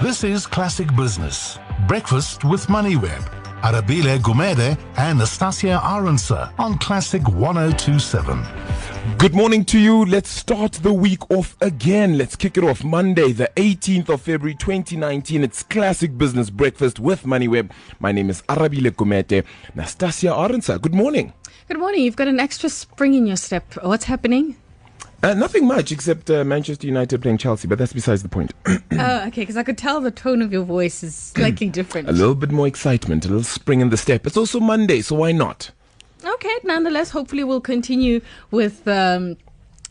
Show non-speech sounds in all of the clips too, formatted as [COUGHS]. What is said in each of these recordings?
This is Classic Business. Breakfast with MoneyWeb. Arabile Gumede and Nastasia Arendse on Classic 1027. Good morning to you. Let's start the week off again. Let's kick it off Monday, the 18th of February 2019. It's Classic Business Breakfast with MoneyWeb. My name is Arabile Gumede. Nastasia Arendse, good morning. Good morning. You've got an extra spring in your step. What's happening? Uh, nothing much except uh, Manchester United playing Chelsea, but that's besides the point. [CLEARS THROAT] oh, okay, because I could tell the tone of your voice is [CLEARS THROAT] slightly different. a little bit more excitement, a little spring in the step. It's also Monday, so why not? Okay, nonetheless, hopefully we'll continue with um,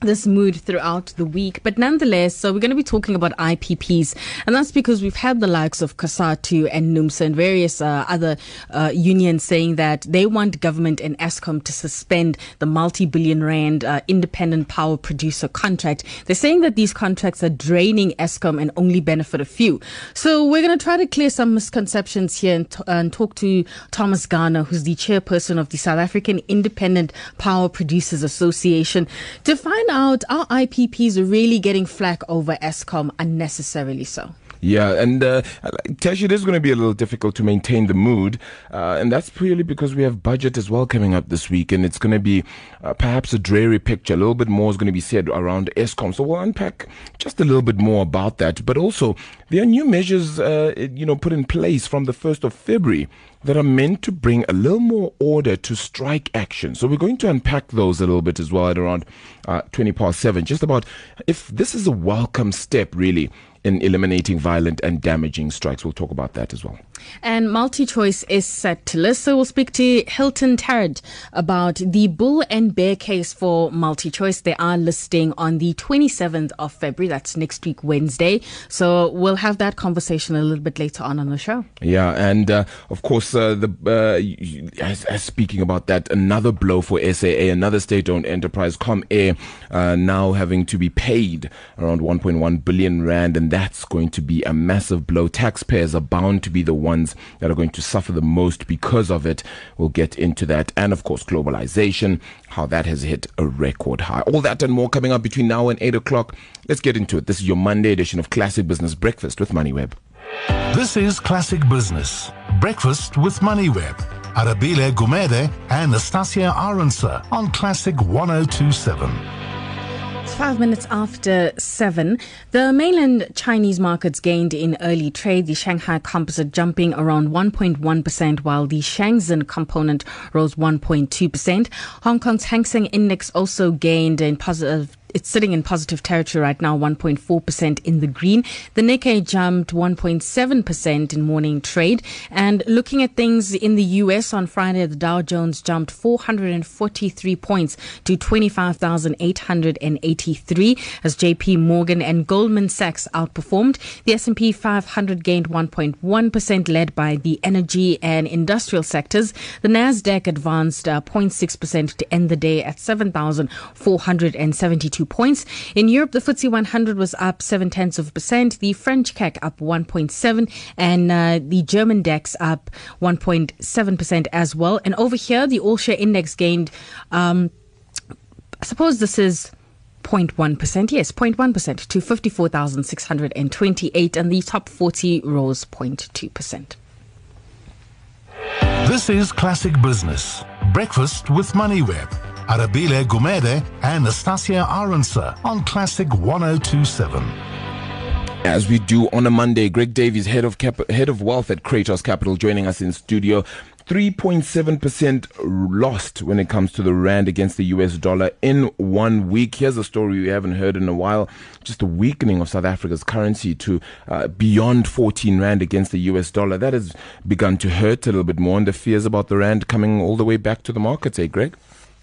this mood throughout the week. But nonetheless, so we're going to be talking about IPPs, and that's because we've had the likes of COSATU and NUMSA and various uh, other uh, unions saying that they want government and Eskom to suspend the multi-billion rand uh, independent power producer contract. They're saying that these contracts are draining Eskom and only benefit a few. So we're going to try to clear some misconceptions here and, t- and talk to Thomas Garner, who's the chairperson of the South African Independent Power Producers Association, to find out our IPPs are really getting flack over Eskom unnecessarily so. Yeah, and uh, Tash, it is going to be a little difficult to maintain the mood, uh, and that's purely because we have budget as well coming up this week, and it's going to be uh, perhaps a dreary picture. A little bit more is going to be said around Eskom, so we'll unpack just a little bit more about that. But also, there are new measures, uh, you know, put in place from the first of February that are meant to bring a little more order to strike action. So we're going to unpack those a little bit as well at around uh, 20 past seven, just about if this is a welcome step, really, in eliminating violent and damaging strikes. We'll talk about that as well. And MultiChoice is set to list. So we'll speak to Hilton Tarrant about the bull and bear case for MultiChoice. They are listing on the 27th of February. That's next week, Wednesday. So we'll have that conversation a little bit later on on the show. Yeah. And uh, of course, uh, the uh, as, as, speaking about that, another blow for SAA, another state owned enterprise, ComAir, uh, now having to be paid around 1.1 billion Rand. And that's going to be a massive blow. Taxpayers are bound to be the ones that are going to suffer the most because of it. We'll get into that. And of course, globalization, how that has hit a record high. All that and more coming up between now and 8 o'clock. Let's get into it. This is your Monday edition of Classic Business Breakfast with MoneyWeb. This is Classic Business Breakfast with MoneyWeb. Arabile Gumede and Nastasia Arendse on Classic 1027 five minutes after seven. The mainland Chinese markets gained in early trade, the Shanghai composite jumping around 1.1%, while the Shenzhen component rose 1.2%. Hong Kong's Hang Seng Index also gained in positive it's sitting in positive territory right now, 1.4% in the green. The Nikkei jumped 1.7% in morning trade. And looking at things in the US on Friday, the Dow Jones jumped 443 points to 25,883 as JP Morgan and Goldman Sachs outperformed. The S&P 500 gained 1.1% led by the energy and industrial sectors. The Nasdaq advanced uh, 0.6% to end the day at 7,472 points. In Europe, the FTSE 100 was up 7 tenths of a percent, the French CAC up 1.7, and uh, the German DAX up 1.7% as well. And over here, the All Share Index gained, um, I suppose this is 0.1%, yes, 0.1% to 54,628, and the top 40 rose 0.2%. This is Classic Business. Breakfast with MoneyWeb. Arabile Gumede and Nastasia Arendse on Classic 1027. As we do on a Monday, Greg Davies, head of Cap- head of wealth at Cratos Capital, joining us in studio. 3.7% lost when it comes to the rand against the US dollar in one week. Here's a story we haven't heard in a while. Just a weakening of South Africa's currency to uh, beyond 14 rand against the US dollar. That has begun to hurt a little bit more and the fears about the rand coming all the way back to the markets, eh, Greg?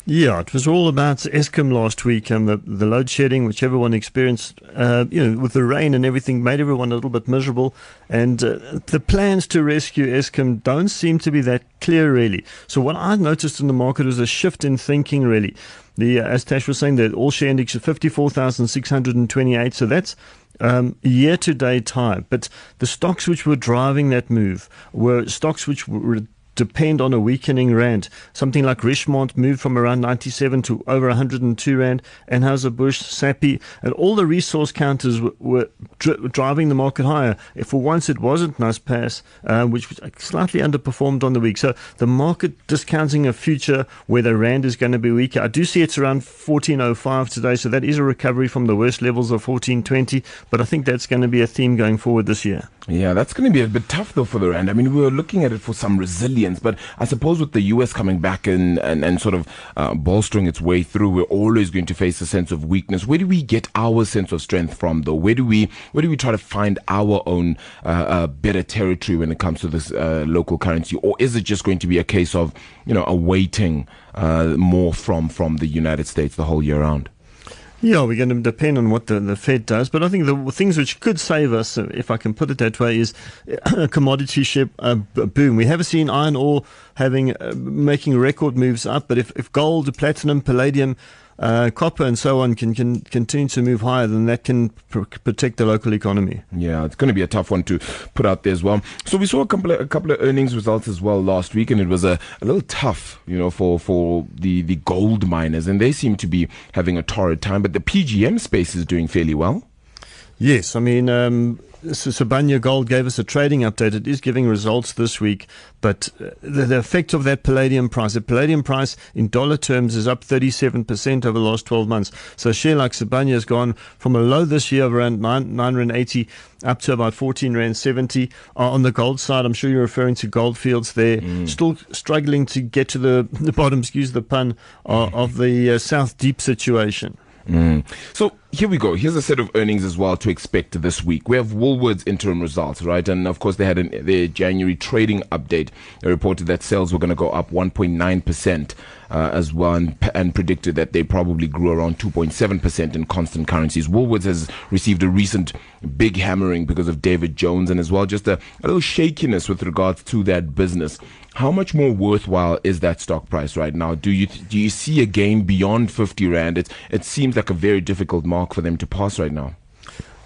Yeah, it was all about Eskom last week and the, the load shedding, which everyone experienced, uh, you know, with the rain and everything, made everyone a little bit miserable. And uh, the plans to rescue Eskom don't seem to be that clear, really. So, what I noticed in the market was a shift in thinking, really. The, uh, as Tash was saying, the all share index of 54,628. So, that's um, year to date high. But the stocks which were driving that move were stocks which were depend on a weakening rand. Something like Richemont moved from around 97 to over 102 rand, and Anheuser-Busch, Sappi, and all the resource counters were, were dri- driving the market higher. If for once it wasn't Naspers, uh, which was slightly underperformed on the week. So the market discounting a future where the rand is going to be weaker. I do see it's around 14.05 today, so that is a recovery from the worst levels of 14.20, but I think that's going to be a theme going forward this year. Yeah, that's going to be a bit tough though for the rand. I mean, we were looking at it for some resilience, but I suppose with the US coming back and and, and sort of uh, bolstering its way through, we're always going to face a sense of weakness. Where do we get our sense of strength from, though? Where do we where do we try to find our own uh, uh, better territory when it comes to this uh, local currency, or is it just going to be a case of you know awaiting uh, more from from the United States the whole year round? Yeah, we're going to depend on what the, the Fed does. But I think the things which could save us, if I can put it that way, is a commodity ship uh, [COUGHS] boom. We have seen iron ore having uh, making record moves up, but if, if gold, platinum, palladium, uh, copper and so on can, can continue to move higher, then that can pr- protect the local economy. Yeah, it's going to be a tough one to put out there as well. So we saw a couple of, a couple of earnings results as well last week, and it was a, a little tough, you know, for, for the, the gold miners, and they seem to be having a torrid time. But the PGM space is doing fairly well. Yes, I mean, um, Sibanye Gold gave us a trading update. It is giving results this week, but uh, the, the, effect of that palladium price, the palladium price in dollar terms is up 37% over the last 12 months. So a share like has gone from a low this year of around 9, 9 Rand 80 up to about 14 Rand 70. Uh, on the gold side, I'm sure you're referring to Goldfields there, mm. still struggling to get to the, the bottom, excuse the pun, uh, of the uh, South Deep situation. Mm. So here we go. Here's a set of earnings as well to expect this week. We have Woolworths interim results, right? And of course, they had an, their January trading update. They reported that sales were going to go up 1.9% uh, as well and, and, predicted that they probably grew around 2.7% in constant currencies. Woolworths has received a recent big hammering because of David Jones and as well just a, a little shakiness with regards to that business. How much more worthwhile is that stock price right now? Do you do you see a gain beyond 50 rand? It it seems like a very difficult mark for them to pass right now.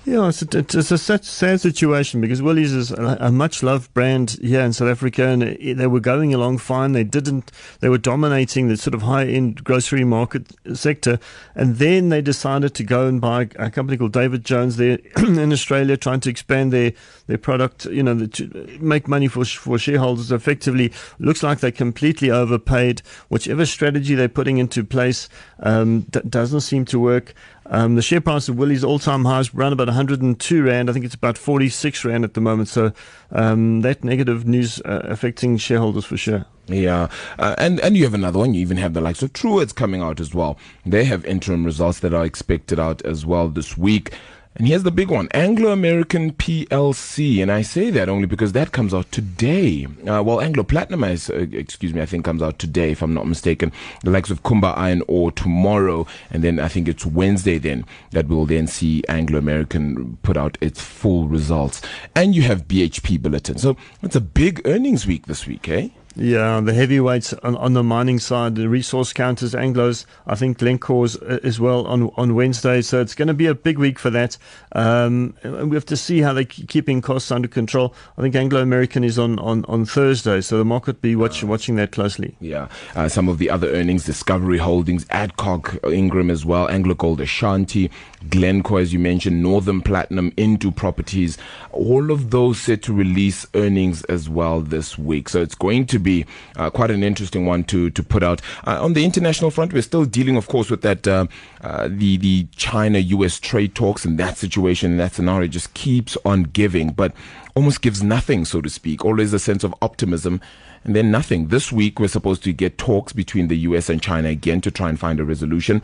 Yeah, it's a, it's a sad, sad situation because Woolies is a, a much loved brand here in South Africa, and they were going along fine. They didn't, they were dominating the sort of high end grocery market sector, and then they decided to go and buy a company called David Jones there [CLEARS THROAT] in Australia, trying to expand their their product, you know, to make money for for shareholders. Effectively, looks like they completely overpaid. Whichever strategy they're putting into place um, d- doesn't seem to work. Um, the share price of Woolies' all time highs around about 102 rand. I think it's about 46 rand at the moment. So um, that negative news uh, affecting shareholders for sure. Yeah, uh, and and you have another one. You even have the likes of Truworths coming out as well. They have interim results that are expected out as well this week. And here's the big one Anglo American PLC. And I say that only because that comes out today. Uh, well, Anglo Platinum, is, uh, excuse me, I think comes out today, if I'm not mistaken. The likes of Kumba Iron Ore tomorrow. And then I think it's Wednesday then that we'll then see Anglo American put out its full results. And you have BHP Billiton. So it's a big earnings week this week, eh? Yeah, the heavyweights on, on the mining side, the resource counters, Anglos, I think Glencore's uh, as well on, on Wednesday. So it's going to be a big week for that. Um, we have to see how they're keeping costs under control. I think Anglo American is on, on, on Thursday, so the market be watch, watching that closely. Yeah, uh, some of the other earnings, Discovery Holdings, Adcock Ingram as well, Anglo Gold Ashanti, Glencore, as you mentioned, Northam Platinum, Intu Properties, all of those set to release earnings as well this week. So it's going to be uh, quite an interesting one to to put out. Uh, on the international front, we're still dealing, of course, with that uh, uh the the China U.S. trade talks and that situation and that scenario just keeps on giving, but almost gives nothing, so to speak. Always a sense of optimism and then nothing. This week, we're supposed to get talks between the US and China again to try and find a resolution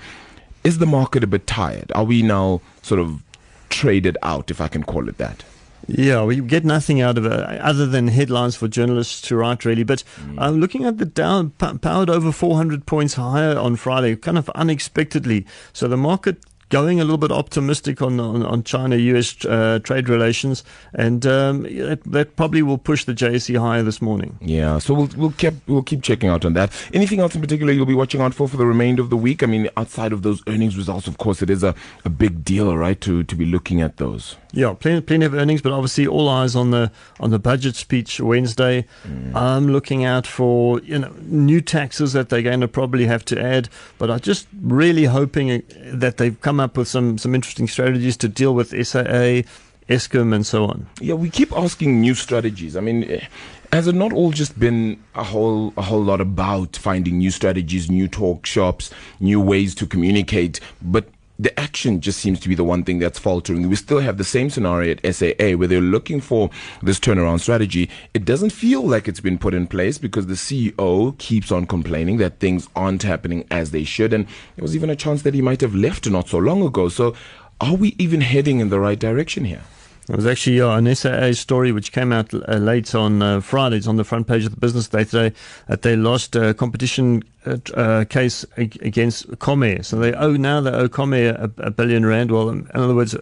is the market a bit tired? Are we now sort of traded out, if I can call it that? Yeah, we get nothing out of it other than headlines for journalists to write, really. But mm. uh, looking at the Dow, powered over 400 points higher on Friday, kind of unexpectedly. So the market going a little bit optimistic on on, on China US uh, trade relations, and um, that, that, probably will push the JSE higher this morning. Yeah, so we'll we'll keep we'll keep checking out on that. Anything else in particular you'll be watching out for for the remainder of the week? I mean, outside of those earnings results, of course, it is a, a big deal, right? To to be looking at those. Yeah, plenty, plenty of earnings, but obviously all eyes on the on the budget speech Wednesday. Mm. I'm looking out for you know new taxes that they're going to probably have to add, but I'm just really hoping that they've come up with some some interesting strategies to deal with SAA, Eskom, and so on. Yeah, we keep asking new strategies. I mean. Eh, has it not all just been a whole a whole lot about finding new strategies, new talk shops, new ways to communicate, but the action just seems to be the one thing that's faltering. We still have the same scenario at SAA where they're looking for this turnaround strategy. It doesn't feel like it's been put in place because the CEO keeps on complaining that things aren't happening as they should. And there was even a chance that he might have left not so long ago. So are we even heading in the right direction here? It was actually uh, an SAA story which came out uh, late on uh, Friday. It's on the front page of the Business Day today that they lost a competition uh, uh case against Comair. So they owe now they owe Comair a, a billion rand. Well, in other words,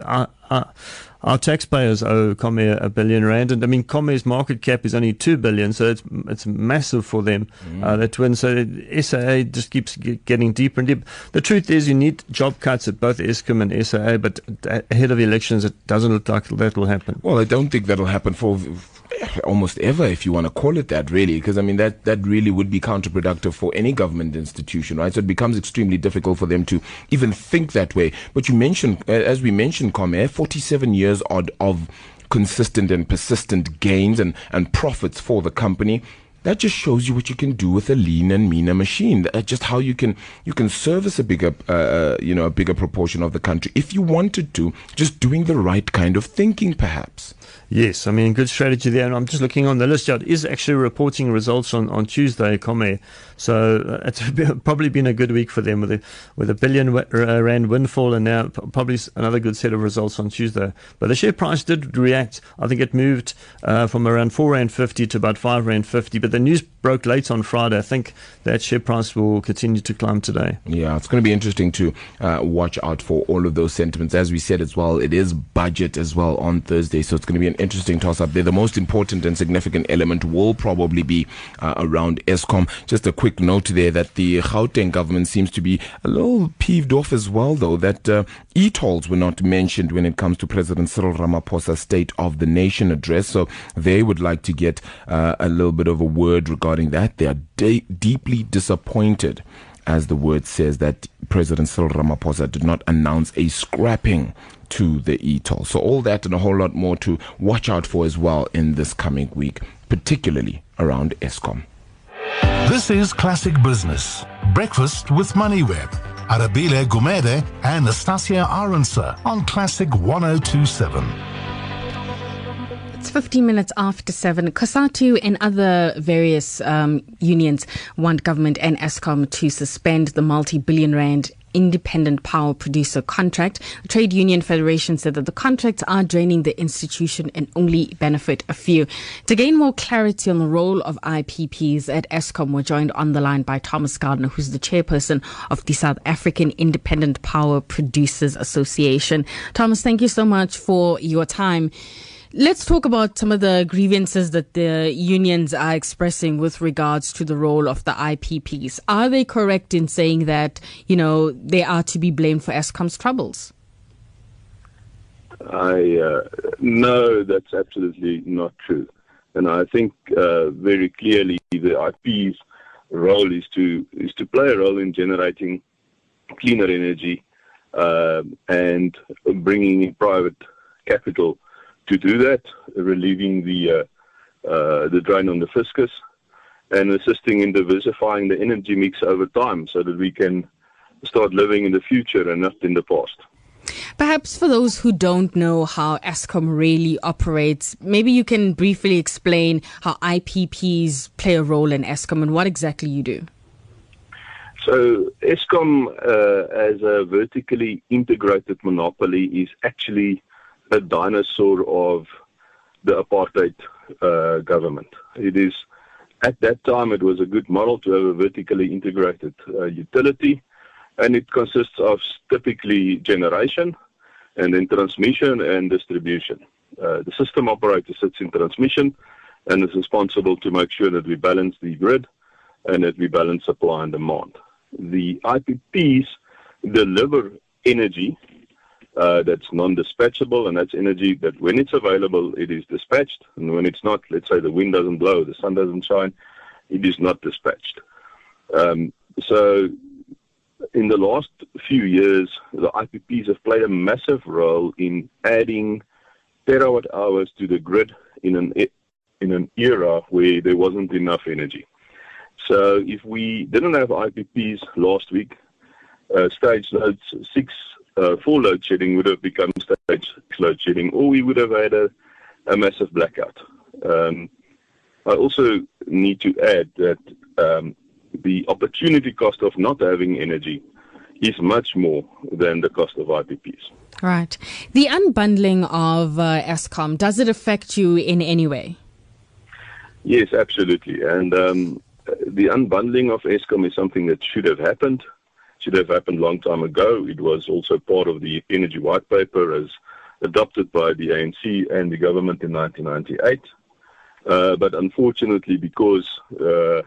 uh, our taxpayers owe Comair a billion rand, and I mean Comair's market cap is only two billion, so it's it's massive for them. Mm. Uh, that win, so SAA just keeps getting deeper and deeper. The truth is, you need job cuts at both Eskom and SAA, but ahead of elections, it doesn't look like that will happen. Well, I don't think that'll happen for almost ever, if you want to call it that, really, because I mean that that really would be counterproductive for any government institution, right? So it becomes extremely difficult for them to even think that way. But you mentioned, as we mentioned, Comair, 47 years odd of consistent and persistent gains and, and profits for the company that just shows you what you can do with a lean and meaner machine. Just how you can you can service a bigger uh, uh, you know a bigger proportion of the country if you wanted to. Just doing the right kind of thinking, perhaps. Yes, I mean good strategy there. And I'm just looking on the list. Yeah, it is actually reporting results on, on Tuesday, Comair. So uh, it's [LAUGHS] probably been a good week for them with a with a billion uh, rand windfall, and now probably another good set of results on Tuesday. But the share price did react. I think it moved uh, from around four rand fifty to about five rand fifty. But the news broke late on Friday. I think that share price will continue to climb today. Yeah, it's going to be interesting to uh, watch out for all of those sentiments. As we said as well, it is budget as well on Thursday, so it's going to be an interesting toss up there. The most important and significant element will probably be uh, around Eskom. Just a quick note there that the Gauteng government seems to be a little peeved off as well, though, that uh, e-tolls were not mentioned when it comes to President Cyril Ramaphosa's State of the Nation address. So they would like to get uh, a little bit of a word regarding that. They are de- deeply disappointed as the word says, that President Cyril Ramaphosa did not announce a scrapping to the e-toll. So all that and a whole lot more to watch out for as well in this coming week, particularly around Eskom. This is Classic Business. Breakfast with MoneyWeb. Arabile Gumede and Nastasia Arendse on Classic 1027. It's 15 minutes after 7. COSATU and other various um, unions want government and Eskom to suspend the multi billion rand independent power producer contract. The Trade Union Federation said that the contracts are draining the institution and only benefit a few. To gain more clarity on the role of IPPs at Eskom, we're joined on the line by Thomas Gardner, who's the chairperson of the South African Independent Power Producers Association. Thomas, thank you so much for your time. Let's talk about some of the grievances that the unions are expressing with regards to the role of the IPPs. Are they correct in saying that, you know, they are to be blamed for Eskom's troubles? I uh, no, that's absolutely not true, and I think uh, very clearly the IP's role is to is to play a role in generating cleaner energy uh, and bringing in private capital to do that, relieving the uh, uh, the drain on the fiscus, and assisting in diversifying the energy mix over time, so that we can start living in the future and not in the past. Perhaps for those who don't know how Eskom really operates, maybe you can briefly explain how IPPs play a role in Eskom and what exactly you do. So Eskom, uh, as a vertically integrated monopoly, is actually a dinosaur of the apartheid uh, government. It is at that time it was a good model to have a vertically integrated uh, utility, and it consists of typically generation and then transmission and distribution. Uh, the system operator sits in transmission and is responsible to make sure that we balance the grid and that we balance supply and demand. The IPPs deliver energy uh, that's non-dispatchable, and that's energy that when it's available, it is dispatched, and when it's not, let's say the wind doesn't blow, the sun doesn't shine, it is not dispatched. Um, so, in the last few years, the IPPs have played a massive role in adding terawatt hours to the grid in an in an era where there wasn't enough energy. So, if we didn't have IPPs last week, uh, stage loads six uh, full load shedding would have become stage load shedding, or we would have had a, a massive blackout. Um, I also need to add that um, the opportunity cost of not having energy is much more than the cost of IPPs. Right. The unbundling of uh, Eskom, does it affect you in any way? Yes, absolutely. And um, the unbundling of Eskom is something that should have happened should have happened a long time ago. It was also part of the Energy White Paper as adopted by the ANC and the government in 1998. Uh, but unfortunately, because uh,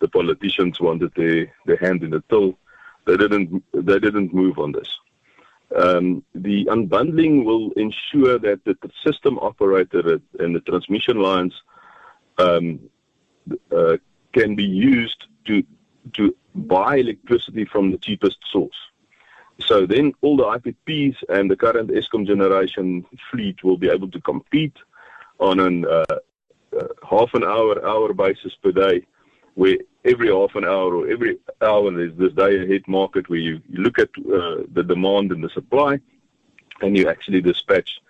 the politicians wanted their, their hand in the till, they didn't they didn't move on this. Um, the unbundling will ensure that the system operator and the transmission lines um, uh, can be used to to buy electricity from the cheapest source. So then all the IPPs and the current Eskom generation fleet will be able to compete on an uh, uh, half an hour, hour basis per day, where every half an hour or every hour there's this day ahead market where you, you look at uh, the demand and the supply and you actually dispatch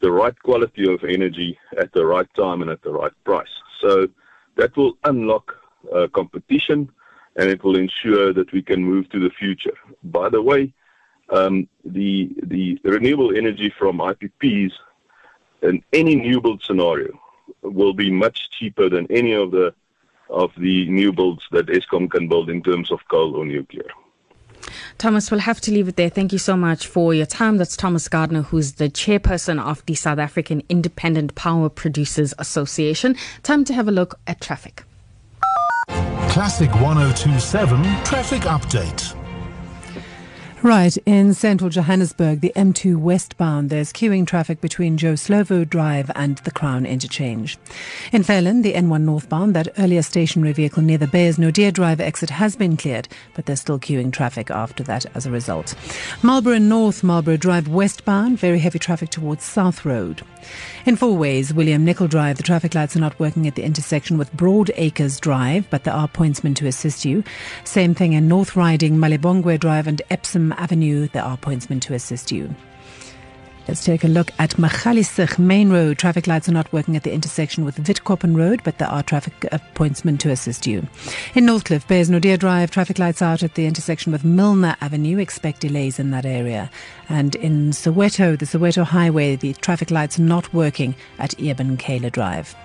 the right quality of energy at the right time and at the right price. So that will unlock uh, competition and it will ensure that we can move to the future. By the way, um, the the renewable energy from IPPs in any new build scenario will be much cheaper than any of the of the new builds that Eskom can build in terms of coal or nuclear. Thomas, we'll have to leave it there. Thank you so much for your time. That's Thomas Gardner, who's the chairperson of the South African Independent Power Producers Association. Time to have a look at traffic. Classic 1027 traffic update. Right, in central Johannesburg, the M2 westbound, there's queuing traffic between Joe Slovo Drive and the Crown Interchange. In Fairland, the N1 northbound, that earlier stationary vehicle near the Beyers Naudé Drive exit has been cleared, but there's still queuing traffic after that as a result. Marlboro North, Marlboro Drive westbound, very heavy traffic towards South Road. In Fourways, William Nicol Drive, the traffic lights are not working at the intersection with Broad Acres Drive, but there are pointsmen to assist you. Same thing in North Riding, Malibongwe Drive and Epsom Avenue, there are pointsmen to assist you. Let's take a look at Magaliessig Main Road. Traffic lights are not working at the intersection with Witkoppen Road, but there are traffic pointsmen to assist you. In Northcliffe, Beyers Naudé Drive, traffic lights out at the intersection with Milner Avenue. Expect delays in that area. And in Soweto, the Soweto Highway, the traffic lights not working at Eben Cuyler Drive.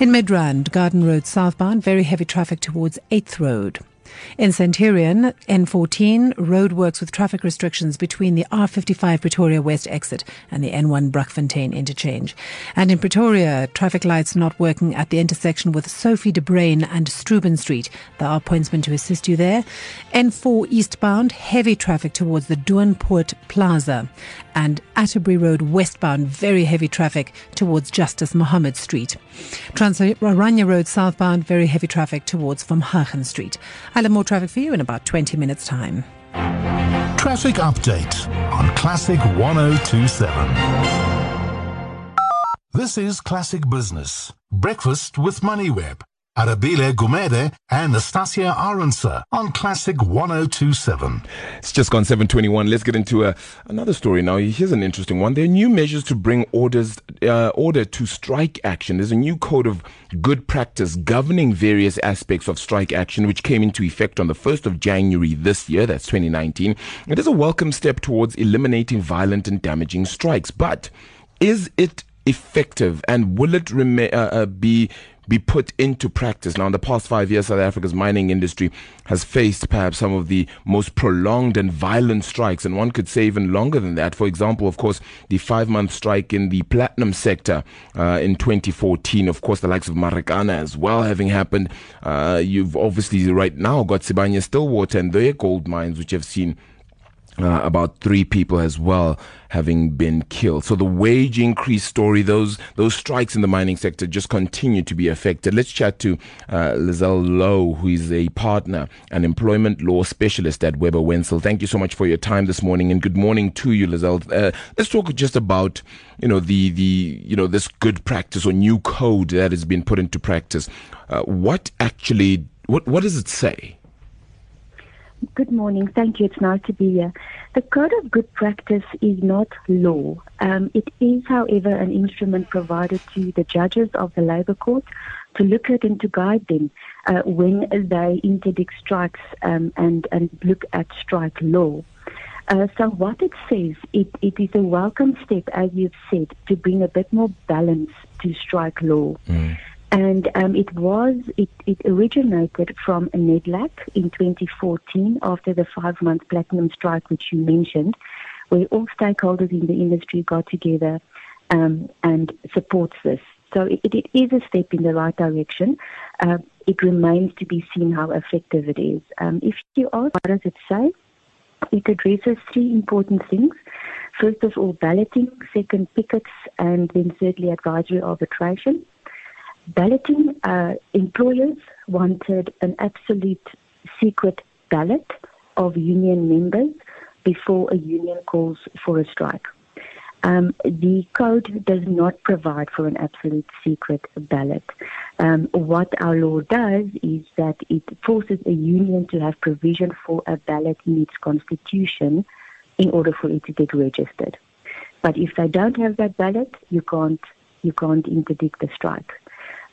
In Midrand, Garden Road southbound, very heavy traffic towards 8th Road. In Centurion, N14, roadworks with traffic restrictions between the R55 Pretoria West exit and the N1 Brakfontein interchange. And in Pretoria, traffic lights not working at the intersection with Sophie de Bruyn and Struben Street. There are pointsmen to assist you there. N4 eastbound, heavy traffic towards the Duanpoort Plaza. And Atterbury Road westbound, very heavy traffic towards Justice Mahomed Street. Transaranya Road southbound, very heavy traffic towards Van Hagen Street. I'll have more traffic for you in about 20 minutes' time. Traffic update on Classic 1027. This is Classic Business. Breakfast with MoneyWeb. Arabile Gumede and Nastasia Arendse on Classic 1027. It's just gone 721. Let's get into a, another story now. Here's an interesting one. There are new measures to bring orders, uh, order to strike action. There's a new code of good practice governing various aspects of strike action, which came into effect on the 1st of January this year. That's 2019. It is a welcome step towards eliminating violent and damaging strikes. But is it effective and will it remain, uh, uh, be be put into practice. Now, in the past five years, South Africa's mining industry has faced perhaps some of the most prolonged and violent strikes, and one could say even longer than that. For example, of course, the five month strike in the platinum sector uh, in 2014, of course, the likes of Marikana as well having happened. Uh, you've obviously right now got Sibanye Stillwater and their gold mines, which have seen uh, about three people as well having been killed. So the wage increase story, those those strikes in the mining sector just continue to be affected. Let's chat to uh, Lizelle Lowe, who is a partner and employment law specialist at Webber Wentzel. Thank you so much for your time this morning, and good morning to you, Lizelle. Uh, let's talk just about you know the the you know this good practice or new code that has been put into practice. Uh, what actually what what does it say? Good morning. Thank you. It's nice to be here. The Code of Good Practice is not law. Um, it is, however, an instrument provided to the judges of the Labour Court to look at and to guide them uh, when they interdict strikes um, and, and look at strike law. Uh, so what it says, it, it is a welcome step, as you've said, to bring a bit more balance to strike law. Mm. And um, it was, it, it originated from NEDLAC in 2014 after the five month platinum strike, which you mentioned, where all stakeholders in the industry got together um, and supports this. So it, it is a step in the right direction. Uh, it remains to be seen how effective it is. Um, if you ask, what does it say? It addresses three important things. First of all, balloting, second, pickets, and then thirdly, advisory arbitration balloting, uh, employers wanted an absolute secret ballot of union members before a union calls for a strike. Um, the code does not provide for an absolute secret ballot. Um, what our law does is that it forces a union to have provision for a ballot in its constitution in order for it to get registered. But if they don't have that ballot, you can't you can't interdict the strike.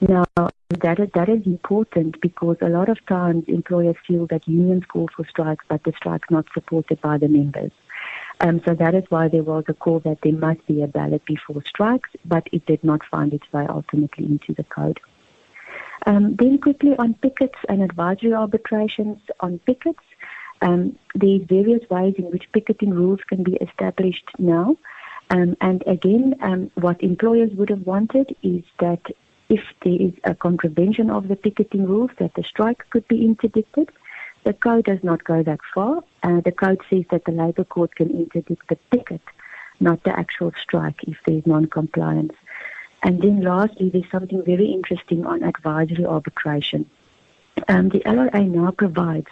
Now, that is, that is important because a lot of times employers feel that unions call for strikes, but the strike's not supported by the members. Um, so that is why there was a call that there must be a ballot before strikes, but it did not find its way ultimately into the code. Um, then quickly on pickets and advisory arbitrations on pickets, um, there's various ways in which picketing rules can be established now. Um, and again, um, what employers would have wanted is that if there is a contravention of the picketing rules, that the strike could be interdicted. The code does not go that far. Uh, the code says that the labour court can interdict the picket, not the actual strike, if there is non-compliance. And then lastly, there's something very interesting on advisory arbitration. Um, the LRA now provides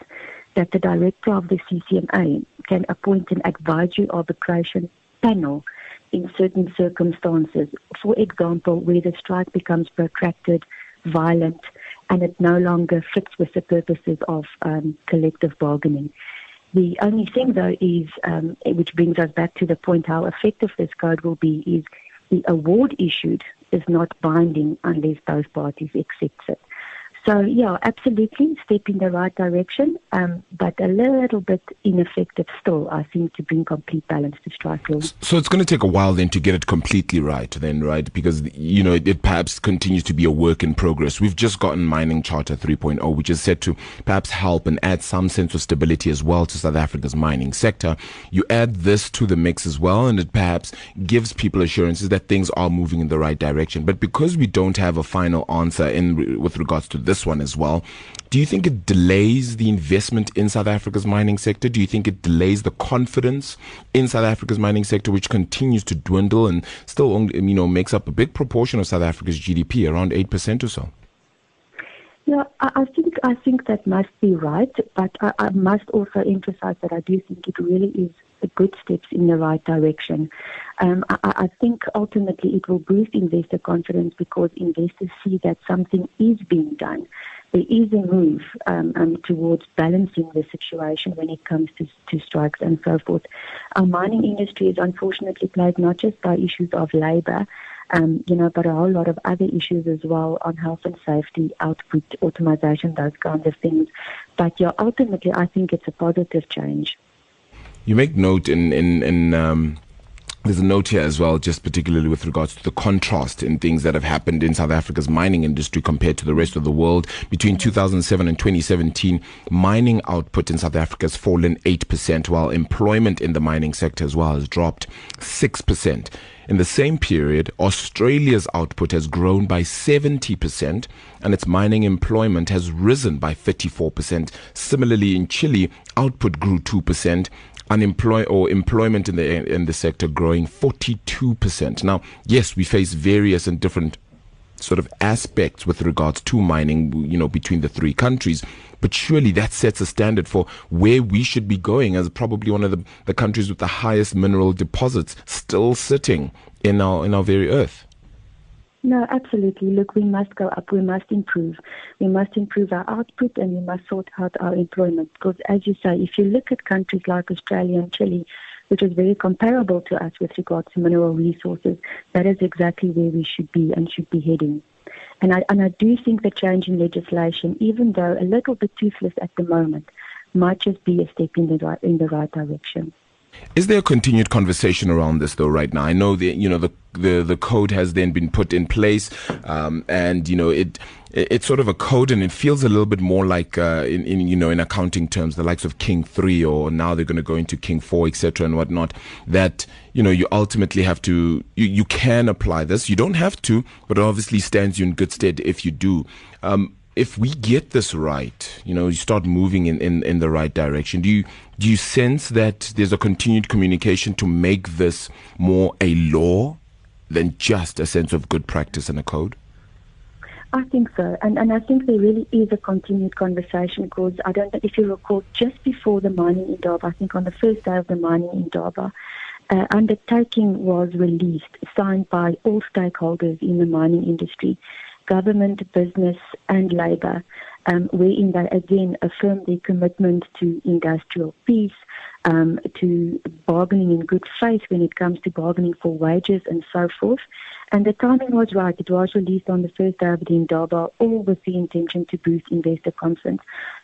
that the director of the CCMA can appoint an advisory arbitration panel in certain circumstances. For example, where the strike becomes protracted, violent, and it no longer fits with the purposes of um, collective bargaining. The only thing, though, is um, which brings us back to the point how effective this code will be is the award issued is not binding unless both parties accept it. So, yeah, absolutely, step in the right direction, um, but a little bit ineffective still, I think, to bring complete balance to strike law. So it's going to take a while then to get it completely right, then, right? Because, you know, it, it perhaps continues to be a work in progress. We've just gotten Mining Charter 3.0, which is set to perhaps help and add some sense of stability as well to South Africa's mining sector. You add this to the mix as well, and it perhaps gives people assurances that things are moving in the right direction. But because we don't have a final answer in with regards to this this one as well. Do you think it delays the investment in South Africa's mining sector? Do you think it delays the confidence in South Africa's mining sector, which continues to dwindle and still, only, you know, makes up a big proportion of South Africa's GDP, around eight percent or so? Yeah, I think I think that must be right, but I, I must also emphasize that I do think it really is a good steps in the right direction. Um, I, I, think ultimately it will boost investor confidence because investors see that something is being done. There is a move um, um, towards balancing the situation when it comes to, to strikes and so forth. Our mining industry is unfortunately plagued not just by issues of labor, um, you know, but a whole lot of other issues as well on health and safety, output, automation, those kinds of things. But yeah, ultimately, I think it's a positive change. You make note in in in um, there's a note here as well, just particularly with regards to the contrast in things that have happened in South Africa's mining industry compared to the rest of the world. Between 2007 and 2017, mining output in South Africa has fallen 8%, while employment in the mining sector as well has dropped 6%. In the same period, Australia's output has grown by 70% and its mining employment has risen by 34%. Similarly, in Chile, output grew 2% unemployment or employment in the in the sector growing 42%. Now, yes, we face various and different sort of aspects with regards to mining, you know, between the three countries. But surely that sets a standard for where we should be going as probably one of the, the countries with the highest mineral deposits still sitting in our in our very earth. No, absolutely. Look, we must go up. We must improve. We must improve our output and we must sort out our employment. Because, as you say, if you look at countries like Australia and Chile, which is very comparable to us with regards to mineral resources, that is exactly where we should be and should be heading. And I, and I do think the change in legislation, even though a little bit toothless at the moment, might just be a step in the right, in the right direction. Is there a continued conversation around this though right now? I know that you know the the, the code has then been put in place, um, and you know it it's sort of a code and it feels a little bit more like uh, in, in you know in accounting terms the likes of king 3 or now they're going to go into king 4 etc and whatnot that you know you ultimately have to you, you can apply this you don't have to but it obviously stands you in good stead if you do um, if we get this right, you know, you start moving in, in, in the right direction, do you do you sense that there's a continued communication to make this more a law than just a sense of good practice and a code? I think so, and and I think there really is a continued conversation because I don't know if you recall just before the mining Indaba, I think on the first day of the mining Indaba, uh, undertaking was released, signed by all stakeholders in the mining industry government, business, and labour, um, wherein they again affirm their commitment to industrial peace, um, to bargaining in good faith when it comes to bargaining for wages and so forth. And the timing was right. It was released on the first day of the Indaba, all with the intention to boost investor confidence.